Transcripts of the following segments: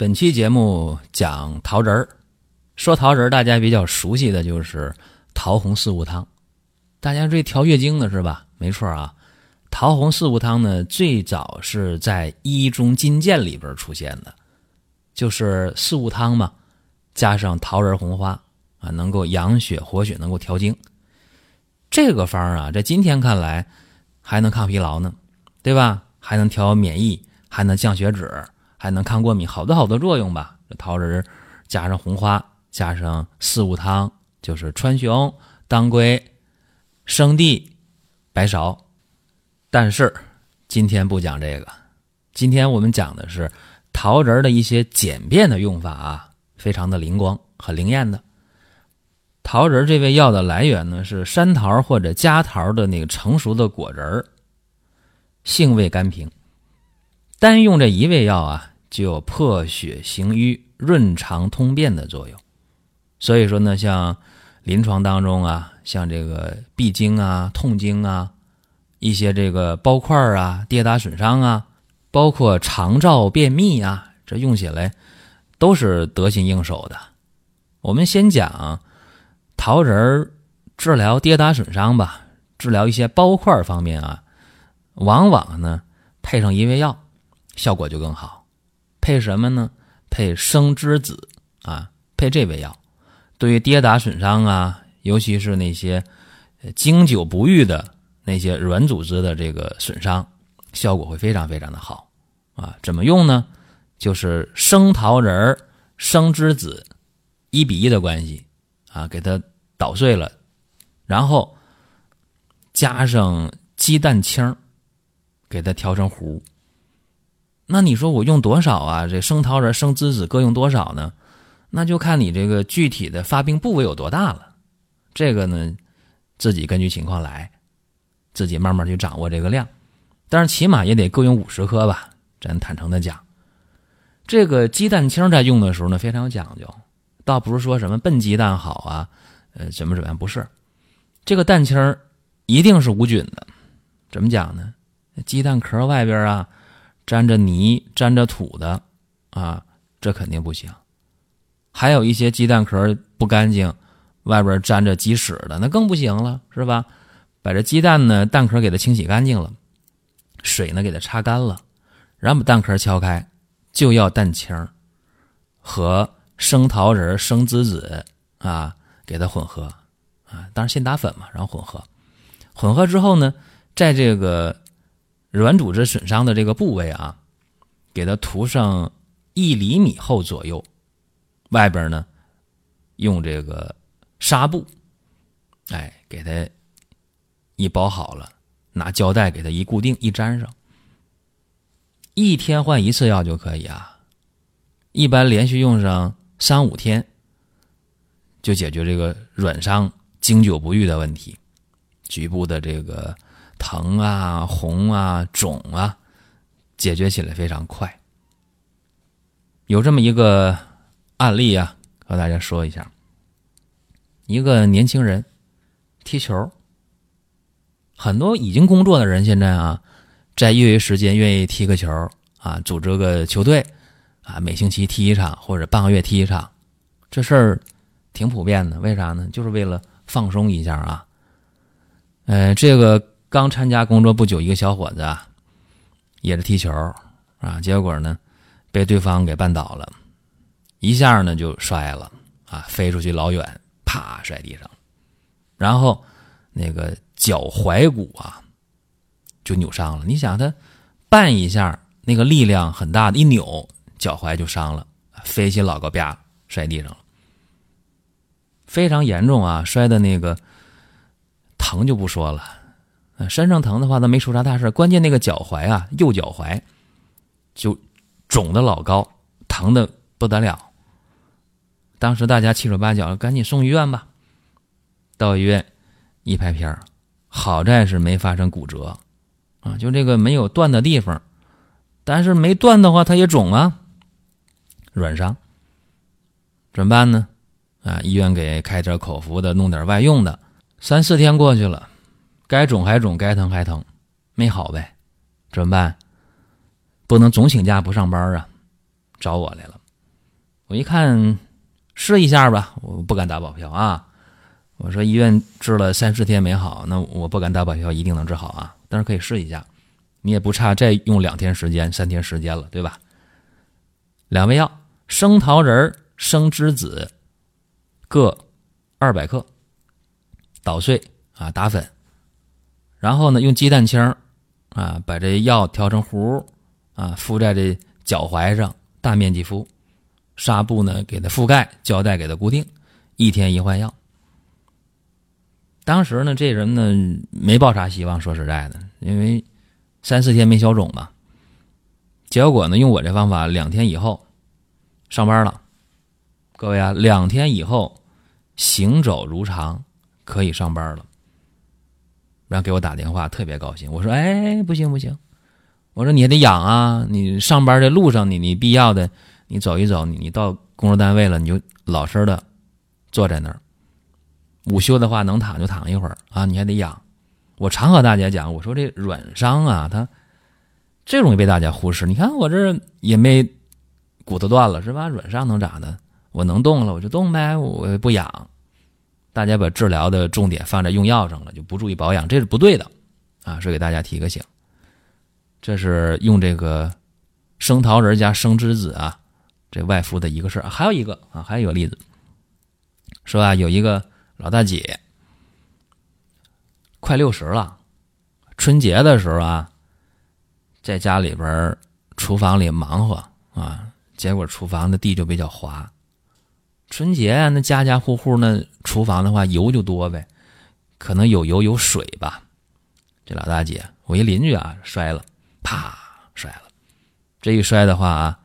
本期节目讲桃仁儿，说桃仁儿，大家比较熟悉的就是桃红四物汤。大家这调月经的是吧？没错啊，桃红四物汤呢，最早是在《医中金鉴》里边出现的，就是四物汤嘛，加上桃仁红花啊，能够养血活血，能够调经。这个方啊，在今天看来还能抗疲劳呢，对吧？还能调免疫，还能降血脂。还能抗过敏，好多好多作用吧？这桃仁加上红花，加上四物汤，就是川芎、当归、生地、白芍。但是今天不讲这个，今天我们讲的是桃仁的一些简便的用法啊，非常的灵光，很灵验的。桃仁这味药的来源呢，是山桃或者夹桃的那个成熟的果仁，性味甘平，单用这一味药啊。就有破血行瘀、润肠通便的作用，所以说呢，像临床当中啊，像这个闭经啊、痛经啊，一些这个包块啊、跌打损伤啊，包括肠燥便秘啊，这用起来都是得心应手的。我们先讲桃仁治疗跌打损伤吧，治疗一些包块方面啊，往往呢配上一味药，效果就更好。配什么呢？配生栀子啊，配这味药，对于跌打损伤啊，尤其是那些经久不愈的那些软组织的这个损伤，效果会非常非常的好啊。怎么用呢？就是生桃仁儿、生栀子一比一的关系啊，给它捣碎了，然后加上鸡蛋清儿给它调成糊。那你说我用多少啊？这生桃仁、生栀子各用多少呢？那就看你这个具体的发病部位有多大了。这个呢，自己根据情况来，自己慢慢去掌握这个量。但是起码也得各用五十克吧。咱坦诚的讲，这个鸡蛋清在用的时候呢，非常有讲究。倒不是说什么笨鸡蛋好啊，呃，怎么怎么样？不是，这个蛋清一定是无菌的。怎么讲呢？鸡蛋壳外边啊。沾着泥、沾着土的，啊，这肯定不行。还有一些鸡蛋壳不干净，外边沾着鸡屎的，那更不行了，是吧？把这鸡蛋呢，蛋壳给它清洗干净了，水呢给它擦干了，然后把蛋壳敲开，就要蛋清和生桃仁、生栀子啊，给它混合啊，当然先打粉嘛，然后混合。混合之后呢，在这个。软组织损伤的这个部位啊，给它涂上一厘米厚左右，外边呢用这个纱布，哎，给它一包好了，拿胶带给它一固定一粘上，一天换一次药就可以啊。一般连续用上三五天，就解决这个软伤经久不愈的问题，局部的这个。疼啊，红啊，肿啊，解决起来非常快。有这么一个案例啊，和大家说一下。一个年轻人踢球，很多已经工作的人现在啊，在业余时间愿意踢个球啊，组织个球队啊，每星期踢一场或者半个月踢一场，这事儿挺普遍的。为啥呢？就是为了放松一下啊。呃，这个。刚参加工作不久，一个小伙子啊，也是踢球啊，结果呢，被对方给绊倒了，一下呢就摔了啊，飞出去老远，啪摔地上，然后那个脚踝骨啊就扭伤了。你想他绊一下，那个力量很大的一扭，脚踝就伤了，飞起老高啪摔地上了，非常严重啊，摔的那个疼就不说了。身上疼的话，那没出啥大事关键那个脚踝啊，右脚踝就肿的老高，疼的不得了。当时大家七手八脚，赶紧送医院吧。到医院一拍片儿，好在是没发生骨折啊，就这个没有断的地方，但是没断的话，它也肿啊，软伤。怎么办呢？啊，医院给开点口服的，弄点外用的。三四天过去了，该肿还肿，该疼还疼，没好呗。怎么办？不能总请假不上班啊，找我来了。我一看。试一下吧，我不敢打保票啊！我说医院治了三四天没好，那我不敢打保票一定能治好啊。但是可以试一下，你也不差再用两天时间、三天时间了，对吧？两味药：生桃仁、生栀子各二百克，捣碎啊打粉，然后呢用鸡蛋清啊把这药调成糊啊敷在这脚踝上，大面积敷。纱布呢，给它覆盖，胶带给它固定，一天一换药。当时呢，这人呢没抱啥希望，说实在的，因为三四天没消肿嘛。结果呢，用我这方法，两天以后上班了。各位啊，两天以后行走如常，可以上班了。然后给我打电话，特别高兴。我说：“哎，不行不行，我说你还得养啊，你上班的路上，你你必要的。”你走一走，你你到工作单位了，你就老实的坐在那儿。午休的话，能躺就躺一会儿啊。你还得养。我常和大家讲，我说这软伤啊，它最容易被大家忽视。你看我这也没骨头断了是吧？软伤能咋的？我能动了我就动呗，我不养。大家把治疗的重点放在用药上了，就不注意保养，这是不对的啊。是给大家提个醒。这是用这个生桃仁加生栀子啊。这外敷的一个事儿，还有一个啊，还有一个例子，说啊，有一个老大姐，快六十了，春节的时候啊，在家里边厨房里忙活啊，结果厨房的地就比较滑。春节啊那家家户户那厨房的话油就多呗，可能有油有水吧。这老大姐，我一邻居啊摔了，啪摔了，这一摔的话啊。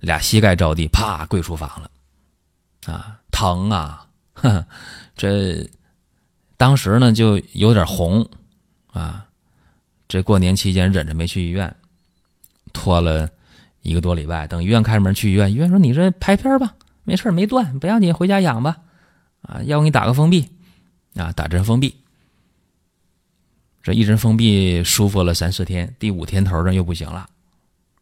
俩膝盖着地，啪跪厨房了，啊，疼啊！这当时呢就有点红，啊，这过年期间忍着没去医院，拖了一个多礼拜。等医院开门去医院，医院说你这拍片吧，没事没断，不要紧，回家养吧。啊，要不你打个封闭，啊，打针封闭。这一针封闭舒服了三四天，第五天头上又不行了，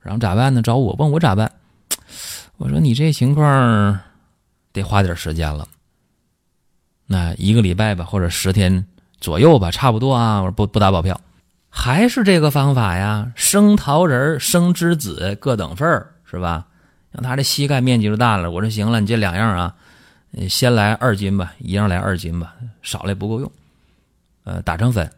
然后咋办呢？找我问我咋办。我说你这情况得花点时间了，那一个礼拜吧，或者十天左右吧，差不多啊。我说不不打保票，还是这个方法呀，生桃仁、生栀子各等份儿，是吧？让他这膝盖面积就大了。我说行了，你这两样啊，先来二斤吧，一样来二斤吧，少了也不够用。呃，打成粉，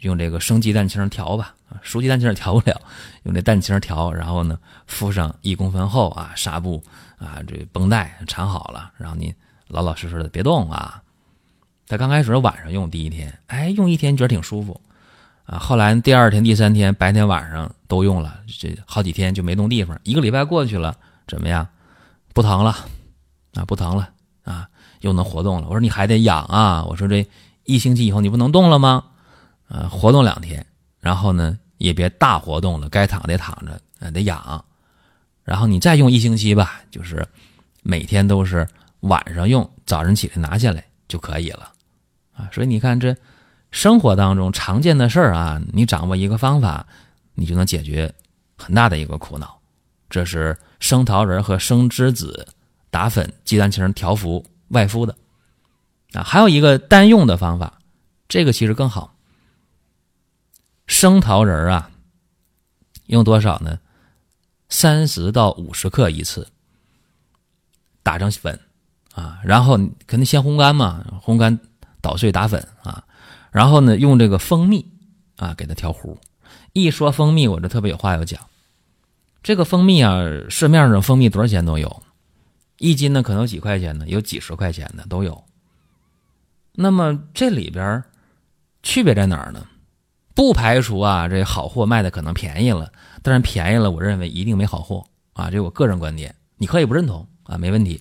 用这个生鸡蛋清调吧。熟鸡蛋清调不了，用这蛋清调，然后呢敷上一公分厚啊纱布啊这绷带缠好了，然后你老老实实的别动啊。他刚开始晚上用第一天，哎用一天觉得挺舒服啊，后来第二天、第三天白天晚上都用了，这好几天就没动地方。一个礼拜过去了，怎么样？不疼了啊，不疼了啊，又能活动了。我说你还得养啊，我说这一星期以后你不能动了吗？啊，活动两天。然后呢，也别大活动了，该躺得躺着，得养。然后你再用一星期吧，就是每天都是晚上用，早晨起来拿下来就可以了，啊。所以你看，这生活当中常见的事儿啊，你掌握一个方法，你就能解决很大的一个苦恼。这是生桃仁和生栀子打粉、鸡蛋清调服外敷的，啊，还有一个单用的方法，这个其实更好。生桃仁啊，用多少呢？三十到五十克一次，打成粉啊，然后肯定先烘干嘛，烘干捣碎打粉啊，然后呢用这个蜂蜜啊给它调糊。一说蜂蜜，我这特别有话要讲。这个蜂蜜啊，市面上蜂蜜多少钱都有，一斤呢可能几块钱呢，有几十块钱的都有。那么这里边区别在哪儿呢？不排除啊，这好货卖的可能便宜了，但是便宜了，我认为一定没好货啊，这我个人观点，你可以不认同啊，没问题。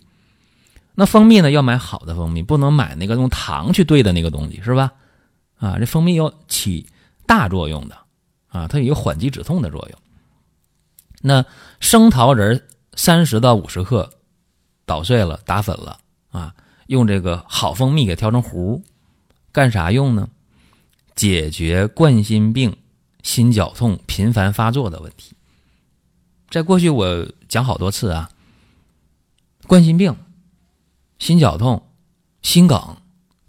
那蜂蜜呢，要买好的蜂蜜，不能买那个用糖去兑的那个东西，是吧？啊，这蜂蜜要起大作用的啊，它有一个缓急止痛的作用。那生桃仁三十到五十克，捣碎了打粉了啊，用这个好蜂蜜给调成糊，干啥用呢？解决冠心病、心绞痛频繁发作的问题。在过去我讲好多次啊，冠心病、心绞痛、心梗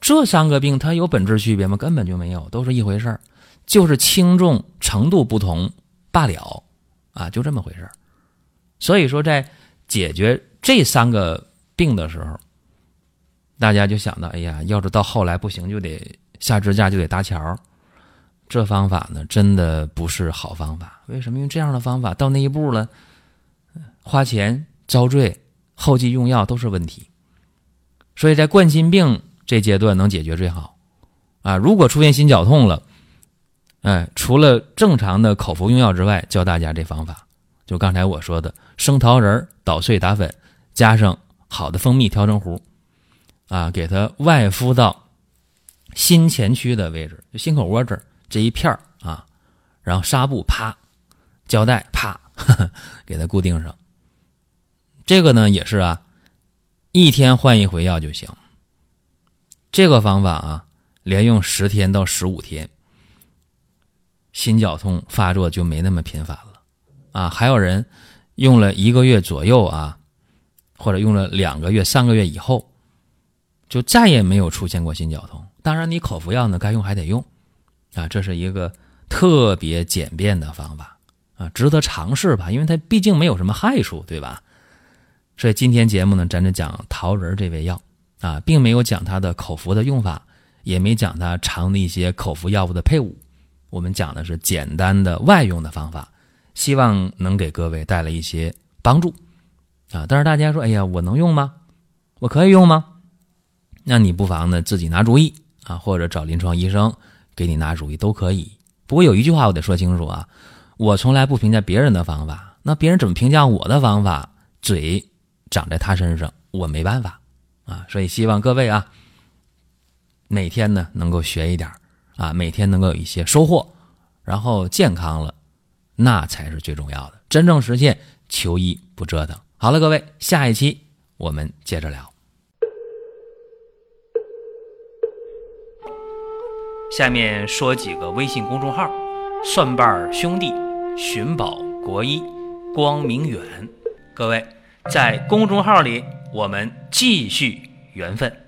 这三个病，它有本质区别吗？根本就没有，都是一回事儿，就是轻重程度不同罢了啊，就这么回事儿。所以说，在解决这三个病的时候，大家就想到，哎呀，要是到后来不行，就得。下支架就得搭桥，这方法呢，真的不是好方法。为什么？因为这样的方法到那一步了，花钱遭罪，后继用药都是问题。所以在冠心病这阶段能解决最好啊。如果出现心绞痛了，哎，除了正常的口服用药之外，教大家这方法，就刚才我说的生桃仁捣碎打粉，加上好的蜂蜜调成糊，啊，给它外敷到。心前区的位置，就心口窝这儿这一片儿啊，然后纱布啪，胶带啪，给它固定上。这个呢也是啊，一天换一回药就行。这个方法啊，连用十天到十五天，心绞痛发作就没那么频繁了啊。还有人用了一个月左右啊，或者用了两个月、三个月以后，就再也没有出现过心绞痛。当然，你口服药呢，该用还得用，啊，这是一个特别简便的方法啊，值得尝试吧？因为它毕竟没有什么害处，对吧？所以今天节目呢，咱就讲桃仁这味药啊，并没有讲它的口服的用法，也没讲它常的一些口服药物的配伍，我们讲的是简单的外用的方法，希望能给各位带来一些帮助啊。但是大家说，哎呀，我能用吗？我可以用吗？那你不妨呢自己拿主意。啊，或者找临床医生给你拿主意都可以。不过有一句话我得说清楚啊，我从来不评价别人的方法，那别人怎么评价我的方法，嘴长在他身上，我没办法啊。所以希望各位啊，每天呢能够学一点啊，每天能够有一些收获，然后健康了，那才是最重要的，真正实现求医不折腾。好了，各位，下一期我们接着聊。下面说几个微信公众号：蒜瓣兄弟、寻宝国医、光明远。各位在公众号里，我们继续缘分。